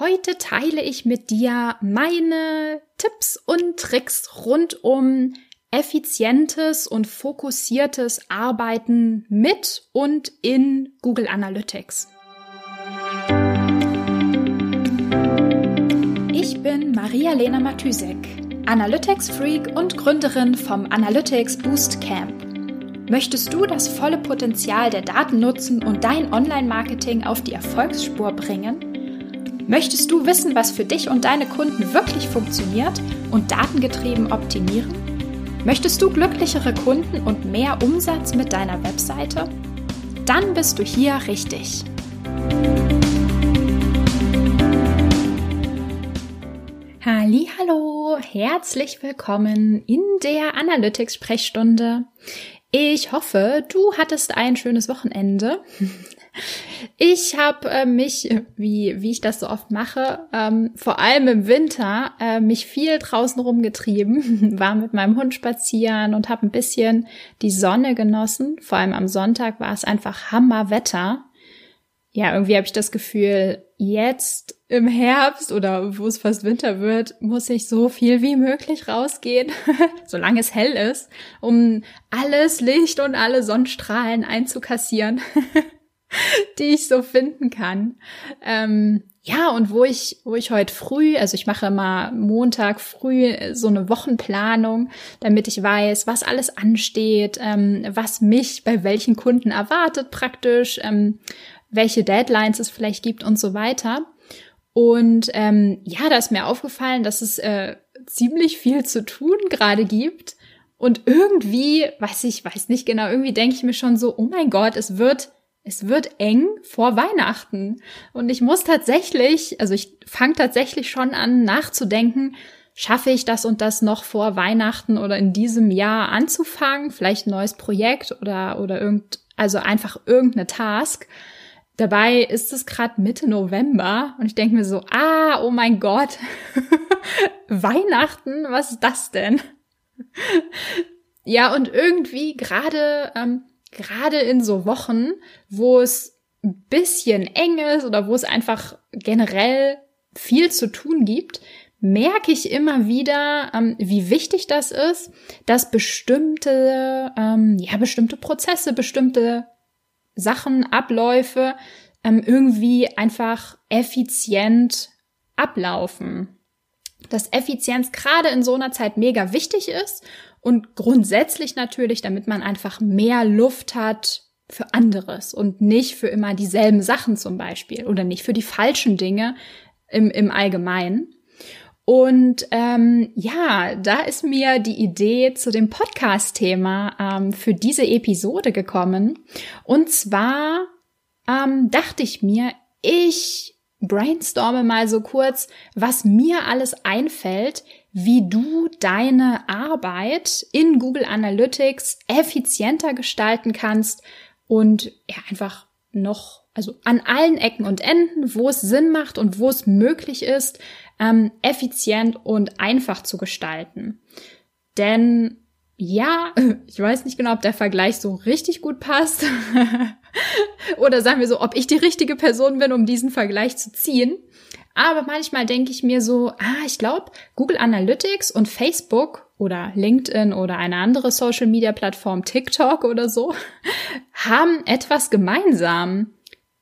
Heute teile ich mit dir meine Tipps und Tricks rund um effizientes und fokussiertes Arbeiten mit und in Google Analytics. Ich bin Maria-Lena Matysek, Analytics-Freak und Gründerin vom Analytics Boost Camp. Möchtest du das volle Potenzial der Daten nutzen und dein Online-Marketing auf die Erfolgsspur bringen? Möchtest du wissen, was für dich und deine Kunden wirklich funktioniert und datengetrieben optimieren? Möchtest du glücklichere Kunden und mehr Umsatz mit deiner Webseite? Dann bist du hier richtig. Hallo, herzlich willkommen in der Analytics Sprechstunde. Ich hoffe, du hattest ein schönes Wochenende. Ich habe äh, mich, wie, wie ich das so oft mache, ähm, vor allem im Winter, äh, mich viel draußen rumgetrieben, war mit meinem Hund spazieren und habe ein bisschen die Sonne genossen. Vor allem am Sonntag war es einfach Hammerwetter. Ja, irgendwie habe ich das Gefühl, jetzt im Herbst oder wo es fast Winter wird, muss ich so viel wie möglich rausgehen, solange es hell ist, um alles Licht und alle Sonnenstrahlen einzukassieren. die ich so finden kann. Ähm, ja, und wo ich, wo ich heute früh, also ich mache immer Montag früh so eine Wochenplanung, damit ich weiß, was alles ansteht, ähm, was mich bei welchen Kunden erwartet praktisch, ähm, welche Deadlines es vielleicht gibt und so weiter. Und ähm, ja, da ist mir aufgefallen, dass es äh, ziemlich viel zu tun gerade gibt. Und irgendwie, weiß ich, weiß nicht genau, irgendwie denke ich mir schon so, oh mein Gott, es wird es wird eng vor Weihnachten. Und ich muss tatsächlich, also ich fange tatsächlich schon an nachzudenken, schaffe ich das und das noch vor Weihnachten oder in diesem Jahr anzufangen? Vielleicht ein neues Projekt oder, oder irgend, also einfach irgendeine Task. Dabei ist es gerade Mitte November und ich denke mir so, ah, oh mein Gott, Weihnachten, was ist das denn? ja, und irgendwie gerade ähm, gerade in so Wochen, wo es ein bisschen eng ist oder wo es einfach generell viel zu tun gibt, merke ich immer wieder, ähm, wie wichtig das ist, dass bestimmte, ähm, ja, bestimmte Prozesse, bestimmte Sachen, Abläufe ähm, irgendwie einfach effizient ablaufen. Dass Effizienz gerade in so einer Zeit mega wichtig ist und grundsätzlich natürlich, damit man einfach mehr Luft hat für anderes und nicht für immer dieselben Sachen zum Beispiel oder nicht für die falschen Dinge im, im Allgemeinen. Und ähm, ja, da ist mir die Idee zu dem Podcast-Thema ähm, für diese Episode gekommen. Und zwar ähm, dachte ich mir, ich brainstorme mal so kurz, was mir alles einfällt, wie du deine Arbeit in Google Analytics effizienter gestalten kannst und ja, einfach noch, also an allen Ecken und Enden, wo es Sinn macht und wo es möglich ist, ähm, effizient und einfach zu gestalten. Denn ja, ich weiß nicht genau, ob der Vergleich so richtig gut passt. Oder sagen wir so, ob ich die richtige Person bin, um diesen Vergleich zu ziehen. Aber manchmal denke ich mir so, ah, ich glaube, Google Analytics und Facebook oder LinkedIn oder eine andere Social Media Plattform, TikTok oder so, haben etwas gemeinsam.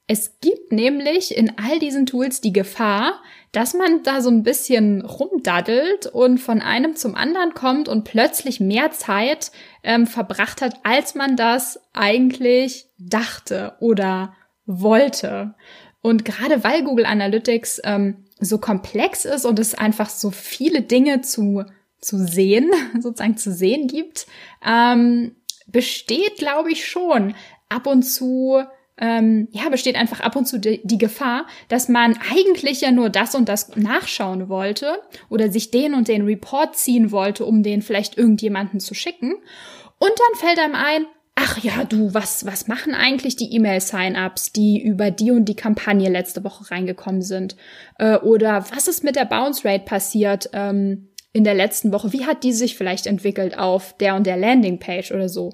Es gibt nämlich in all diesen Tools die Gefahr, dass man da so ein bisschen rumdaddelt und von einem zum anderen kommt und plötzlich mehr Zeit ähm, verbracht hat, als man das eigentlich dachte oder wollte. Und gerade weil Google Analytics ähm, so komplex ist und es einfach so viele Dinge zu, zu sehen, sozusagen zu sehen gibt, ähm, besteht, glaube ich, schon ab und zu ähm, ja, besteht einfach ab und zu die, die, Gefahr, dass man eigentlich ja nur das und das nachschauen wollte oder sich den und den Report ziehen wollte, um den vielleicht irgendjemanden zu schicken. Und dann fällt einem ein, ach ja, du, was, was machen eigentlich die E-Mail-Sign-ups, die über die und die Kampagne letzte Woche reingekommen sind? Äh, oder was ist mit der Bounce Rate passiert ähm, in der letzten Woche? Wie hat die sich vielleicht entwickelt auf der und der Landingpage oder so?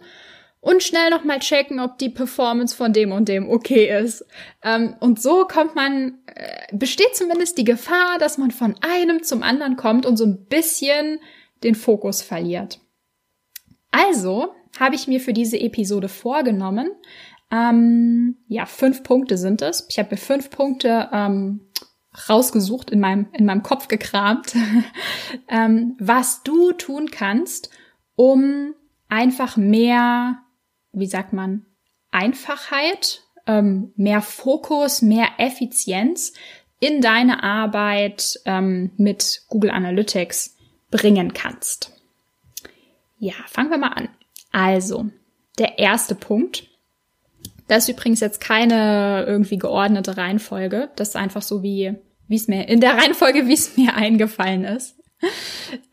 Und schnell nochmal checken, ob die Performance von dem und dem okay ist. Ähm, und so kommt man, äh, besteht zumindest die Gefahr, dass man von einem zum anderen kommt und so ein bisschen den Fokus verliert. Also habe ich mir für diese Episode vorgenommen, ähm, ja, fünf Punkte sind es. Ich habe mir fünf Punkte ähm, rausgesucht, in meinem, in meinem Kopf gekramt, ähm, was du tun kannst, um einfach mehr, wie sagt man, Einfachheit, ähm, mehr Fokus, mehr Effizienz in deine Arbeit ähm, mit Google Analytics bringen kannst. Ja, fangen wir mal an. Also, der erste Punkt. Das ist übrigens jetzt keine irgendwie geordnete Reihenfolge. Das ist einfach so wie, wie es mir, in der Reihenfolge, wie es mir eingefallen ist.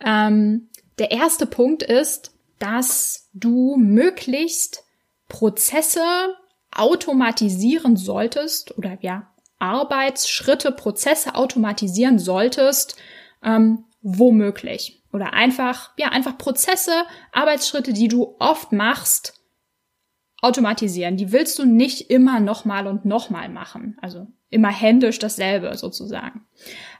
Ähm, der erste Punkt ist, dass du möglichst Prozesse automatisieren solltest oder ja, Arbeitsschritte, Prozesse automatisieren solltest, ähm, womöglich oder einfach, ja, einfach Prozesse, Arbeitsschritte, die du oft machst, automatisieren. Die willst du nicht immer nochmal und nochmal machen. Also immer händisch dasselbe sozusagen.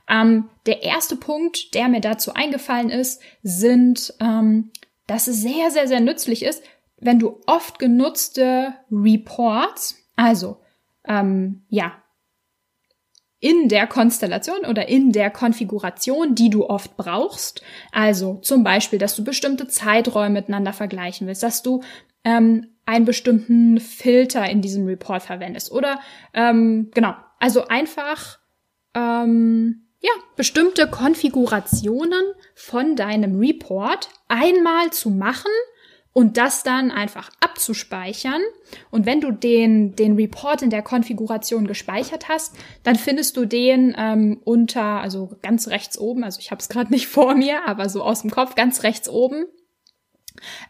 Ähm, der erste Punkt, der mir dazu eingefallen ist, sind, ähm, dass es sehr, sehr, sehr nützlich ist, wenn du oft genutzte Reports, also ähm, ja, in der Konstellation oder in der Konfiguration, die du oft brauchst. Also zum Beispiel, dass du bestimmte Zeiträume miteinander vergleichen willst, dass du ähm, einen bestimmten Filter in diesem Report verwendest oder ähm, genau, also einfach ähm, ja bestimmte Konfigurationen von deinem Report einmal zu machen und das dann einfach abzuspeichern. Und wenn du den, den Report in der Konfiguration gespeichert hast, dann findest du den ähm, unter, also ganz rechts oben, also ich habe es gerade nicht vor mir, aber so aus dem Kopf, ganz rechts oben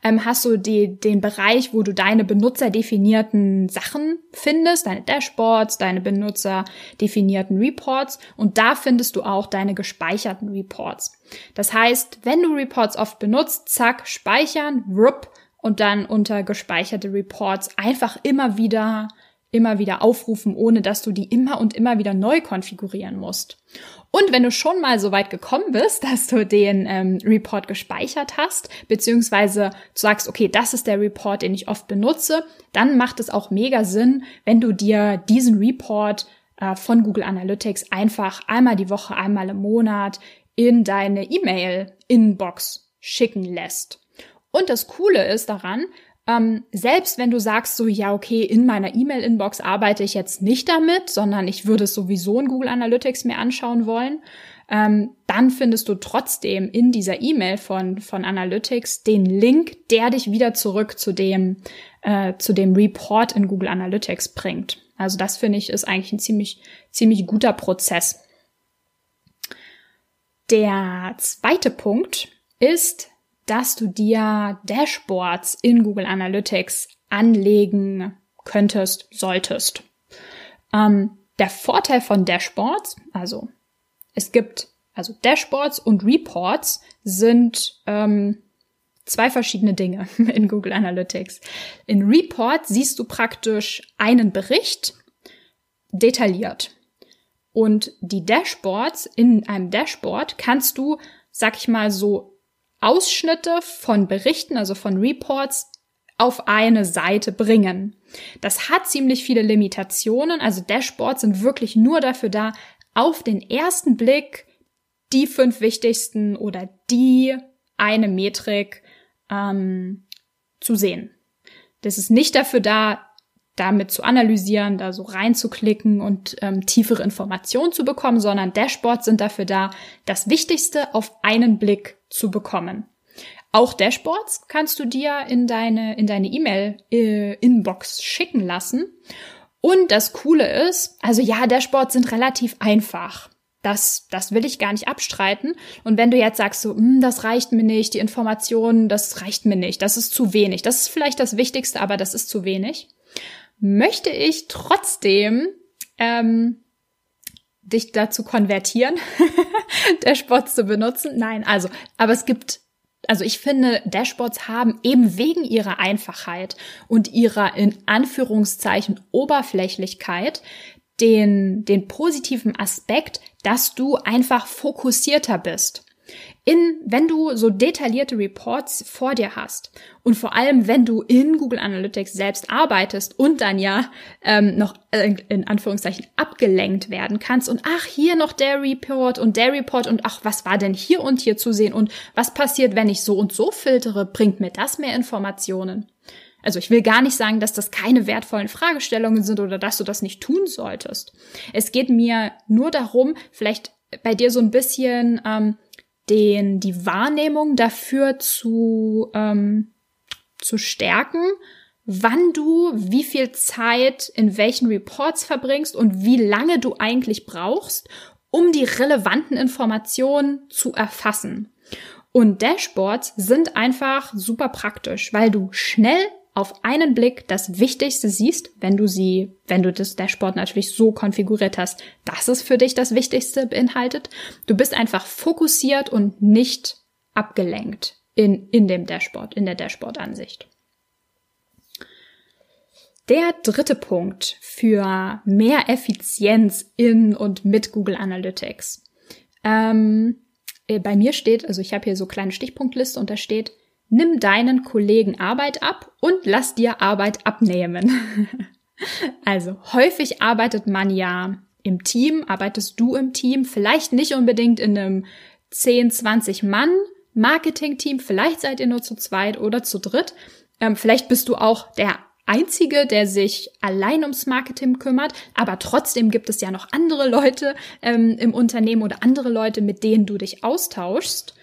ähm, hast du die, den Bereich, wo du deine benutzerdefinierten Sachen findest, deine Dashboards, deine benutzerdefinierten Reports und da findest du auch deine gespeicherten Reports. Das heißt, wenn du Reports oft benutzt, zack, speichern, rup, und dann unter gespeicherte Reports einfach immer wieder immer wieder aufrufen, ohne dass du die immer und immer wieder neu konfigurieren musst. Und wenn du schon mal so weit gekommen bist, dass du den ähm, Report gespeichert hast, beziehungsweise du sagst, okay, das ist der Report, den ich oft benutze, dann macht es auch mega Sinn, wenn du dir diesen Report äh, von Google Analytics einfach einmal die Woche, einmal im Monat in deine E-Mail-Inbox schicken lässt. Und das Coole ist daran, ähm, selbst wenn du sagst so, ja, okay, in meiner E-Mail-Inbox arbeite ich jetzt nicht damit, sondern ich würde es sowieso in Google Analytics mir anschauen wollen, ähm, dann findest du trotzdem in dieser E-Mail von, von Analytics den Link, der dich wieder zurück zu dem, äh, zu dem Report in Google Analytics bringt. Also das finde ich ist eigentlich ein ziemlich, ziemlich guter Prozess. Der zweite Punkt ist, dass du dir Dashboards in Google Analytics anlegen könntest, solltest. Ähm, der Vorteil von Dashboards, also es gibt, also Dashboards und Reports sind ähm, zwei verschiedene Dinge in Google Analytics. In Report siehst du praktisch einen Bericht detailliert. Und die Dashboards, in einem Dashboard kannst du, sag ich mal, so Ausschnitte von Berichten, also von Reports, auf eine Seite bringen. Das hat ziemlich viele Limitationen. Also Dashboards sind wirklich nur dafür da, auf den ersten Blick die fünf wichtigsten oder die eine Metrik ähm, zu sehen. Das ist nicht dafür da, damit zu analysieren, da so reinzuklicken und ähm, tiefere Informationen zu bekommen, sondern Dashboards sind dafür da, das Wichtigste auf einen Blick zu bekommen. Auch Dashboards kannst du dir in deine in deine E-Mail-Inbox äh, schicken lassen. Und das Coole ist, also ja, Dashboards sind relativ einfach. Das, das will ich gar nicht abstreiten. Und wenn du jetzt sagst, so, hm, das reicht mir nicht, die Informationen, das reicht mir nicht, das ist zu wenig. Das ist vielleicht das Wichtigste, aber das ist zu wenig möchte ich trotzdem ähm, dich dazu konvertieren, Dashboards zu benutzen. Nein, also, aber es gibt Also ich finde, Dashboards haben eben wegen ihrer Einfachheit und ihrer in Anführungszeichen Oberflächlichkeit den, den positiven Aspekt, dass du einfach fokussierter bist in, wenn du so detaillierte Reports vor dir hast und vor allem, wenn du in Google Analytics selbst arbeitest und dann ja ähm, noch äh, in Anführungszeichen abgelenkt werden kannst und ach, hier noch der Report und der Report und ach, was war denn hier und hier zu sehen und was passiert, wenn ich so und so filtere, bringt mir das mehr Informationen? Also ich will gar nicht sagen, dass das keine wertvollen Fragestellungen sind oder dass du das nicht tun solltest. Es geht mir nur darum, vielleicht bei dir so ein bisschen ähm, den, die Wahrnehmung dafür zu, ähm, zu stärken, wann du wie viel Zeit in welchen Reports verbringst und wie lange du eigentlich brauchst, um die relevanten Informationen zu erfassen. Und Dashboards sind einfach super praktisch, weil du schnell auf einen Blick das Wichtigste siehst, wenn du sie, wenn du das Dashboard natürlich so konfiguriert hast, dass es für dich das Wichtigste beinhaltet. Du bist einfach fokussiert und nicht abgelenkt in, in dem Dashboard, in der Dashboard-Ansicht. Der dritte Punkt für mehr Effizienz in und mit Google Analytics. Ähm, äh, bei mir steht, also ich habe hier so kleine Stichpunktliste und da steht, Nimm deinen Kollegen Arbeit ab und lass dir Arbeit abnehmen. also häufig arbeitet man ja im Team, arbeitest du im Team, vielleicht nicht unbedingt in einem 10, 20 Mann Marketing-Team, vielleicht seid ihr nur zu zweit oder zu dritt. Ähm, vielleicht bist du auch der Einzige, der sich allein ums Marketing kümmert, aber trotzdem gibt es ja noch andere Leute ähm, im Unternehmen oder andere Leute, mit denen du dich austauschst.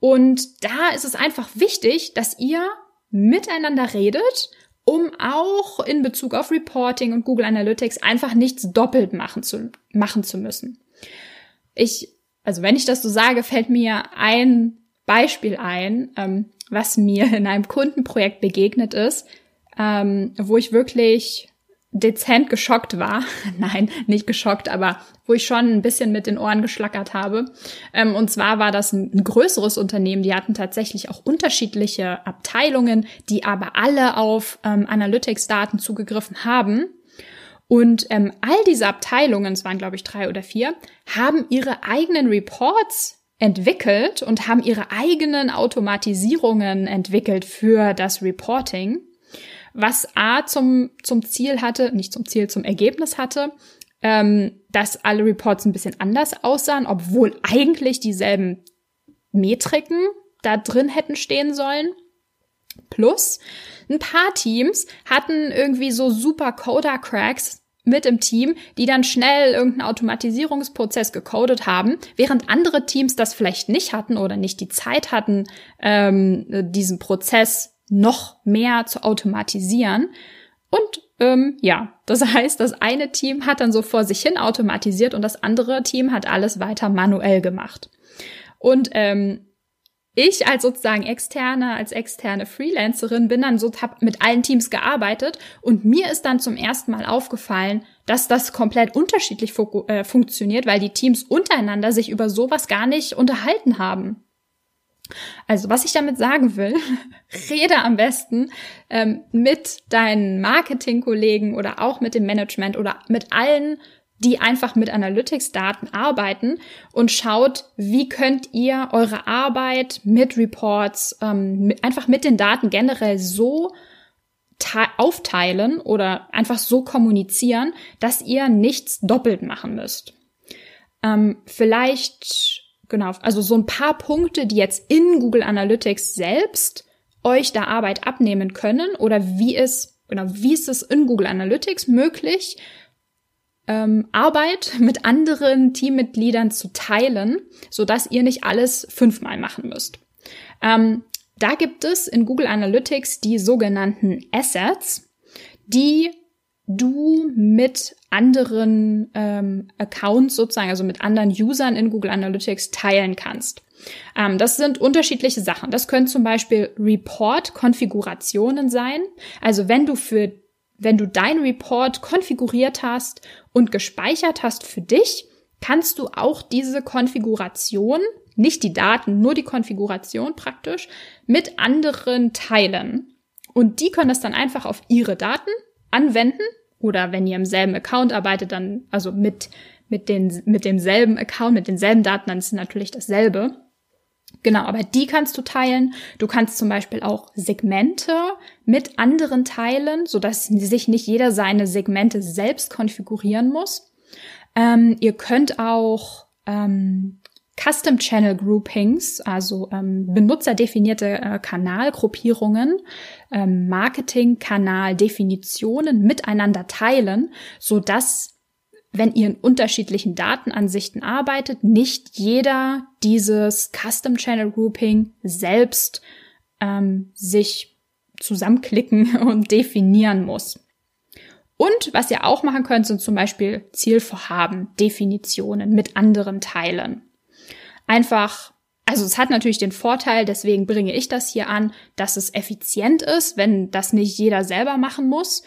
Und da ist es einfach wichtig, dass ihr miteinander redet, um auch in Bezug auf Reporting und Google Analytics einfach nichts doppelt machen zu, machen zu müssen. Ich, also wenn ich das so sage, fällt mir ein Beispiel ein, ähm, was mir in einem Kundenprojekt begegnet ist, ähm, wo ich wirklich dezent geschockt war. Nein, nicht geschockt, aber wo ich schon ein bisschen mit den Ohren geschlackert habe. Ähm, und zwar war das ein, größeres Unternehmen. Die hatten tatsächlich auch unterschiedliche Abteilungen, die aber alle auf ähm, Analytics-Daten zugegriffen haben. Und ähm, all diese Abteilungen, es waren glaube ich drei oder vier, haben ihre eigenen Reports entwickelt und haben ihre eigenen Automatisierungen entwickelt für das Reporting was A zum, zum Ziel hatte, nicht zum Ziel, zum Ergebnis hatte, ähm, dass alle Reports ein bisschen anders aussahen, obwohl eigentlich dieselben Metriken da drin hätten stehen sollen. Plus, ein paar Teams hatten irgendwie so super Coder-Cracks mit im Team, die dann schnell irgendeinen Automatisierungsprozess gecodet haben, während andere Teams das vielleicht nicht hatten oder nicht die Zeit hatten, ähm, diesen Prozess noch mehr zu automatisieren. Und ähm, ja, das heißt, das eine Team hat dann so vor sich hin automatisiert und das andere Team hat alles weiter manuell gemacht. Und ähm, ich als sozusagen externe, als externe Freelancerin bin dann so, hab mit allen Teams gearbeitet und mir ist dann zum ersten Mal aufgefallen, dass das komplett unterschiedlich fu äh, funktioniert, weil die Teams untereinander sich über sowas gar nicht unterhalten haben. Also was ich damit sagen will, rede am besten ähm, mit deinen Marketingkollegen oder auch mit dem Management oder mit allen, die einfach mit Analytics-Daten arbeiten und schaut, wie könnt ihr eure Arbeit mit Reports, ähm, mit, einfach mit den Daten generell so aufteilen oder einfach so kommunizieren, dass ihr nichts doppelt machen müsst. Ähm, vielleicht Genau, also so ein paar Punkte, die jetzt in Google Analytics selbst euch da Arbeit abnehmen können oder wie es, genau, wie ist es in Google Analytics möglich, ähm, Arbeit mit anderen Teammitgliedern zu teilen, so dass ihr nicht alles fünfmal machen müsst. Ähm, da gibt es in Google Analytics die sogenannten Assets, die du mit anderen ähm, Accounts sozusagen, also mit anderen Usern in Google Analytics teilen kannst. Ähm, das sind unterschiedliche Sachen. Das können zum Beispiel Report-Konfigurationen sein. Also wenn du für wenn du dein Report konfiguriert hast und gespeichert hast für dich, kannst du auch diese Konfiguration, nicht die Daten, nur die Konfiguration praktisch, mit anderen teilen. Und die können das dann einfach auf ihre Daten anwenden oder wenn ihr im selben Account arbeitet, dann also mit mit den mit demselben Account, mit denselben Daten, dann ist natürlich dasselbe. Genau, aber die kannst du teilen. Du kannst zum Beispiel auch Segmente mit anderen teilen, so dass sich nicht jeder seine Segmente selbst konfigurieren muss. Ähm, ihr könnt auch ähm, Custom Channel Groupings, also ähm, benutzerdefinierte äh, Kanalgruppierungen, ähm, Marketing-Kanal-Definitionen miteinander teilen, so dass wenn ihr in unterschiedlichen Datenansichten arbeitet, nicht jeder dieses Custom Channel Grouping selbst ähm, sich zusammenklicken und definieren muss. Und was ihr auch machen könnt, sind zum Beispiel Zielvorhaben, Definitionen mit anderen Teilen. Einfach, also es hat natürlich den Vorteil, deswegen bringe ich das hier an, dass es effizient ist, wenn das nicht jeder selber machen muss.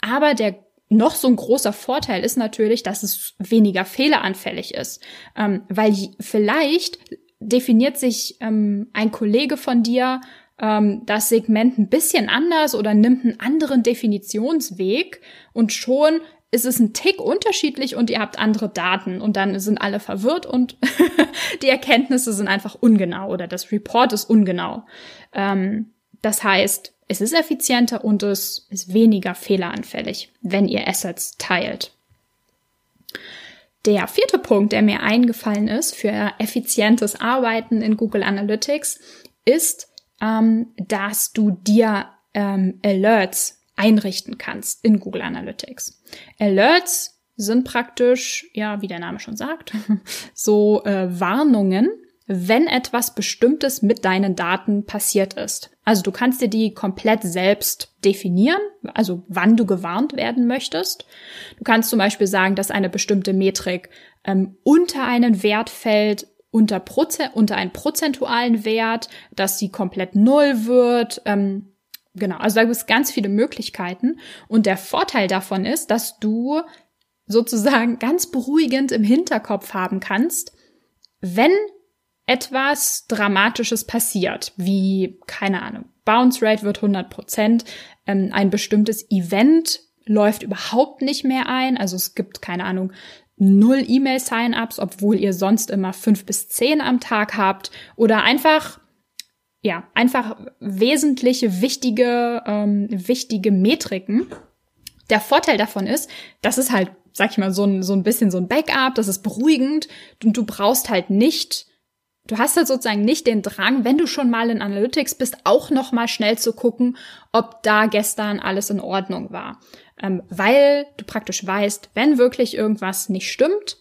Aber der noch so ein großer Vorteil ist natürlich, dass es weniger fehleranfällig ist, ähm, weil vielleicht definiert sich ähm, ein Kollege von dir ähm, das Segment ein bisschen anders oder nimmt einen anderen Definitionsweg und schon ist es ein Tick unterschiedlich und ihr habt andere Daten und dann sind alle verwirrt und die Erkenntnisse sind einfach ungenau oder das Report ist ungenau. Ähm, das heißt, es ist effizienter und es ist weniger fehleranfällig, wenn ihr Assets teilt. Der vierte Punkt, der mir eingefallen ist für effizientes Arbeiten in Google Analytics, ist, ähm, dass du dir ähm, Alerts einrichten kannst in Google Analytics. Alerts sind praktisch, ja, wie der Name schon sagt, so äh, Warnungen, wenn etwas Bestimmtes mit deinen Daten passiert ist. Also du kannst dir die komplett selbst definieren, also wann du gewarnt werden möchtest. Du kannst zum Beispiel sagen, dass eine bestimmte Metrik ähm, unter einen Wert fällt, unter, Proze unter einen prozentualen Wert, dass sie komplett null wird. Ähm, genau, also da gibt es ganz viele Möglichkeiten. Und der Vorteil davon ist, dass du sozusagen ganz beruhigend im Hinterkopf haben kannst, wenn etwas Dramatisches passiert, wie, keine Ahnung, Bounce Rate wird 100 Prozent, ähm, ein bestimmtes Event läuft überhaupt nicht mehr ein, also es gibt, keine Ahnung, null E-Mail-Sign-ups, obwohl ihr sonst immer fünf bis zehn am Tag habt, oder einfach, ja, einfach wesentliche, wichtige, ähm, wichtige Metriken. Der Vorteil davon ist, dass es halt, sag ich mal, so ein, so ein bisschen so ein Backup, das ist beruhigend und du brauchst halt nicht Du hast halt sozusagen nicht den Drang, wenn du schon mal in Analytics bist, auch noch mal schnell zu gucken, ob da gestern alles in Ordnung war. Ähm, weil du praktisch weißt, wenn wirklich irgendwas nicht stimmt,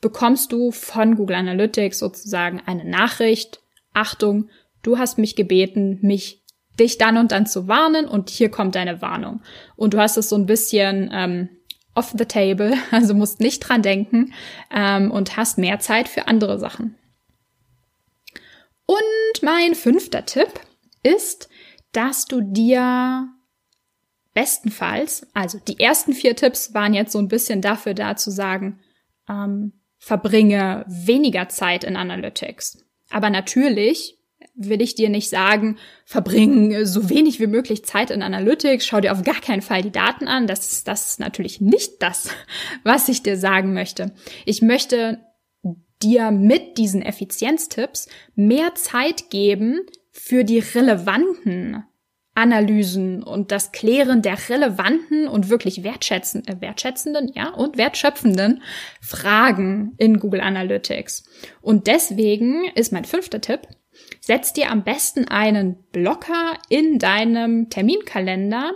bekommst du von Google Analytics sozusagen eine Nachricht. Achtung, du hast mich gebeten, mich dich dann und dann zu warnen und hier kommt deine Warnung. Und du hast es so ein bisschen ähm, off the table, also musst nicht dran denken ähm, und hast mehr Zeit für andere Sachen. Und mein fünfter Tipp ist, dass du dir bestenfalls, also die ersten vier Tipps waren jetzt so ein bisschen dafür da zu sagen, ähm, verbringe weniger Zeit in Analytics. Aber natürlich will ich dir nicht sagen, verbringe so wenig wie möglich Zeit in Analytics, schau dir auf gar keinen Fall die Daten an. Das ist, das ist natürlich nicht das, was ich dir sagen möchte. Ich möchte dir mit diesen Effizienztipps mehr Zeit geben für die relevanten Analysen und das Klären der relevanten und wirklich wertschätzen, äh, wertschätzenden, ja, und wertschöpfenden Fragen in Google Analytics. Und deswegen ist mein fünfter Tipp, setz dir am besten einen Blocker in deinem Terminkalender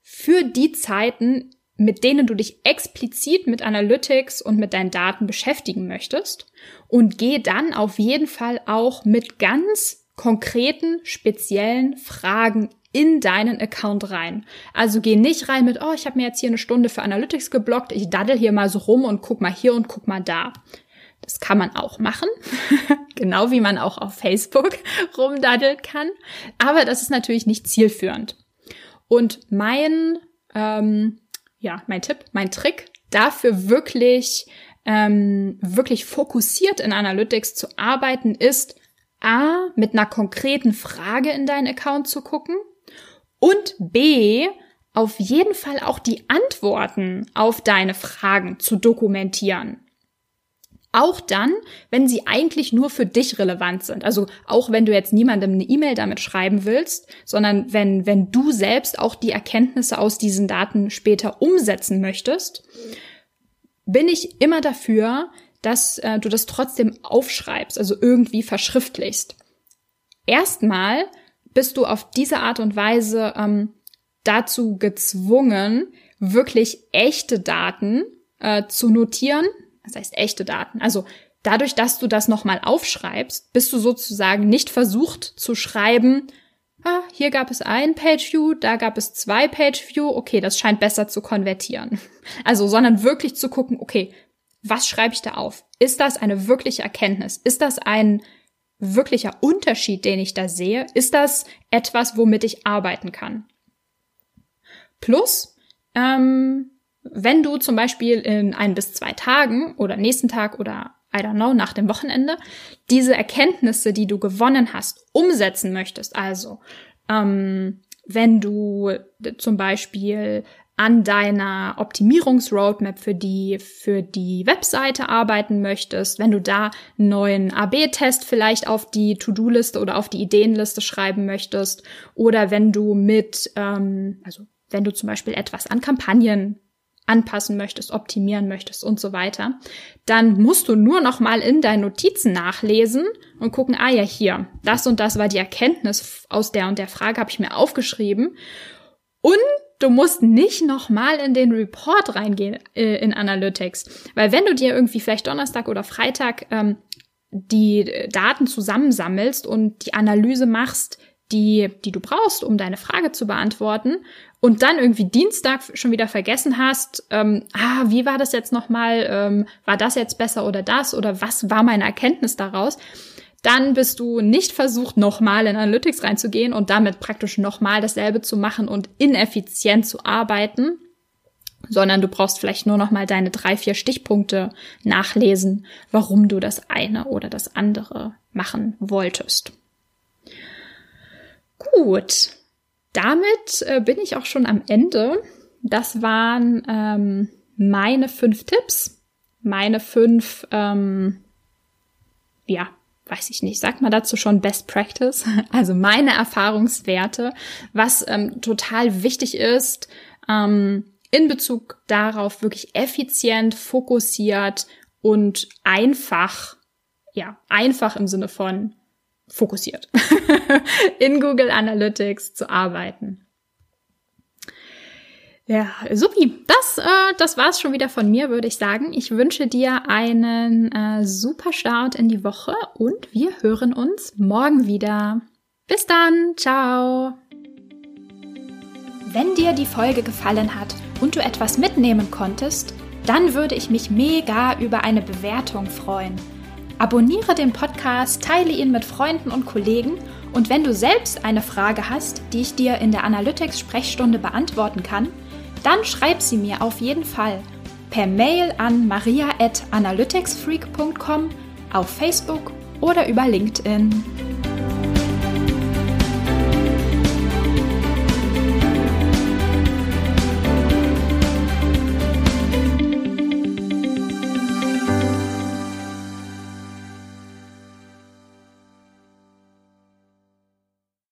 für die Zeiten, mit denen du dich explizit mit Analytics und mit deinen Daten beschäftigen möchtest und geh dann auf jeden Fall auch mit ganz konkreten, speziellen Fragen in deinen Account rein. Also geh nicht rein mit, oh, ich habe mir jetzt hier eine Stunde für Analytics geblockt, ich daddel hier mal so rum und guck mal hier und guck mal da. Das kann man auch machen, genau wie man auch auf Facebook rumdaddeln kann. Aber das ist natürlich nicht zielführend. Und mein ähm, ja, mein Tipp, mein Trick, dafür wirklich ähm, wirklich fokussiert in Analytics zu arbeiten, ist A, mit einer konkreten Frage in deinen Account zu gucken und B, auf jeden Fall auch die Antworten auf deine Fragen zu dokumentieren. Auch dann, wenn sie eigentlich nur für dich relevant sind. Also auch wenn du jetzt niemandem eine E-Mail damit schreiben willst, sondern wenn, wenn du selbst auch die Erkenntnisse aus diesen Daten später umsetzen möchtest, bin ich immer dafür, dass äh, du das trotzdem aufschreibst, also irgendwie verschriftlichst. Erstmal bist du auf diese Art und Weise ähm, dazu gezwungen, wirklich echte Daten äh, zu notieren. Das heißt echte Daten. Also dadurch, dass du das nochmal aufschreibst, bist du sozusagen nicht versucht zu schreiben, ah, hier gab es ein Page-View, da gab es zwei Page-View, okay, das scheint besser zu konvertieren. Also, sondern wirklich zu gucken, okay, was schreibe ich da auf? Ist das eine wirkliche Erkenntnis? Ist das ein wirklicher Unterschied, den ich da sehe? Ist das etwas, womit ich arbeiten kann? Plus, ähm, wenn du zum Beispiel in ein bis zwei Tagen oder nächsten Tag oder I don't know, nach dem Wochenende, diese Erkenntnisse, die du gewonnen hast, umsetzen möchtest. Also, ähm, wenn du zum Beispiel an deiner Optimierungsroadmap für die, für die Webseite arbeiten möchtest, wenn du da einen neuen AB-Test vielleicht auf die To-Do-Liste oder auf die Ideenliste schreiben möchtest, oder wenn du mit, ähm, also wenn du zum Beispiel etwas an Kampagnen anpassen möchtest, optimieren möchtest und so weiter, dann musst du nur noch mal in deinen Notizen nachlesen und gucken, ah ja, hier, das und das war die Erkenntnis aus der und der Frage, habe ich mir aufgeschrieben. Und du musst nicht noch mal in den Report reingehen äh, in Analytics, weil wenn du dir irgendwie vielleicht Donnerstag oder Freitag ähm, die Daten zusammensammelst und die Analyse machst, die, die du brauchst, um deine Frage zu beantworten und dann irgendwie Dienstag schon wieder vergessen hast, ähm, ah, wie war das jetzt nochmal, ähm, war das jetzt besser oder das oder was war meine Erkenntnis daraus, dann bist du nicht versucht, nochmal in Analytics reinzugehen und damit praktisch nochmal dasselbe zu machen und ineffizient zu arbeiten, sondern du brauchst vielleicht nur nochmal deine drei, vier Stichpunkte nachlesen, warum du das eine oder das andere machen wolltest. Gut, damit äh, bin ich auch schon am Ende. Das waren ähm, meine fünf Tipps, meine fünf, ähm, ja, weiß ich nicht, sagt man dazu schon Best Practice, also meine Erfahrungswerte, was ähm, total wichtig ist ähm, in Bezug darauf, wirklich effizient, fokussiert und einfach, ja, einfach im Sinne von fokussiert in Google Analytics zu arbeiten. Ja, supi. Das, äh, das war's schon wieder von mir, würde ich sagen. Ich wünsche dir einen äh, super Start in die Woche und wir hören uns morgen wieder. Bis dann. Ciao. Wenn dir die Folge gefallen hat und du etwas mitnehmen konntest, dann würde ich mich mega über eine Bewertung freuen. Abonniere den Podcast, teile ihn mit Freunden und Kollegen und wenn du selbst eine Frage hast, die ich dir in der Analytics-Sprechstunde beantworten kann, dann schreib sie mir auf jeden Fall per Mail an maria.analyticsfreak.com, auf Facebook oder über LinkedIn.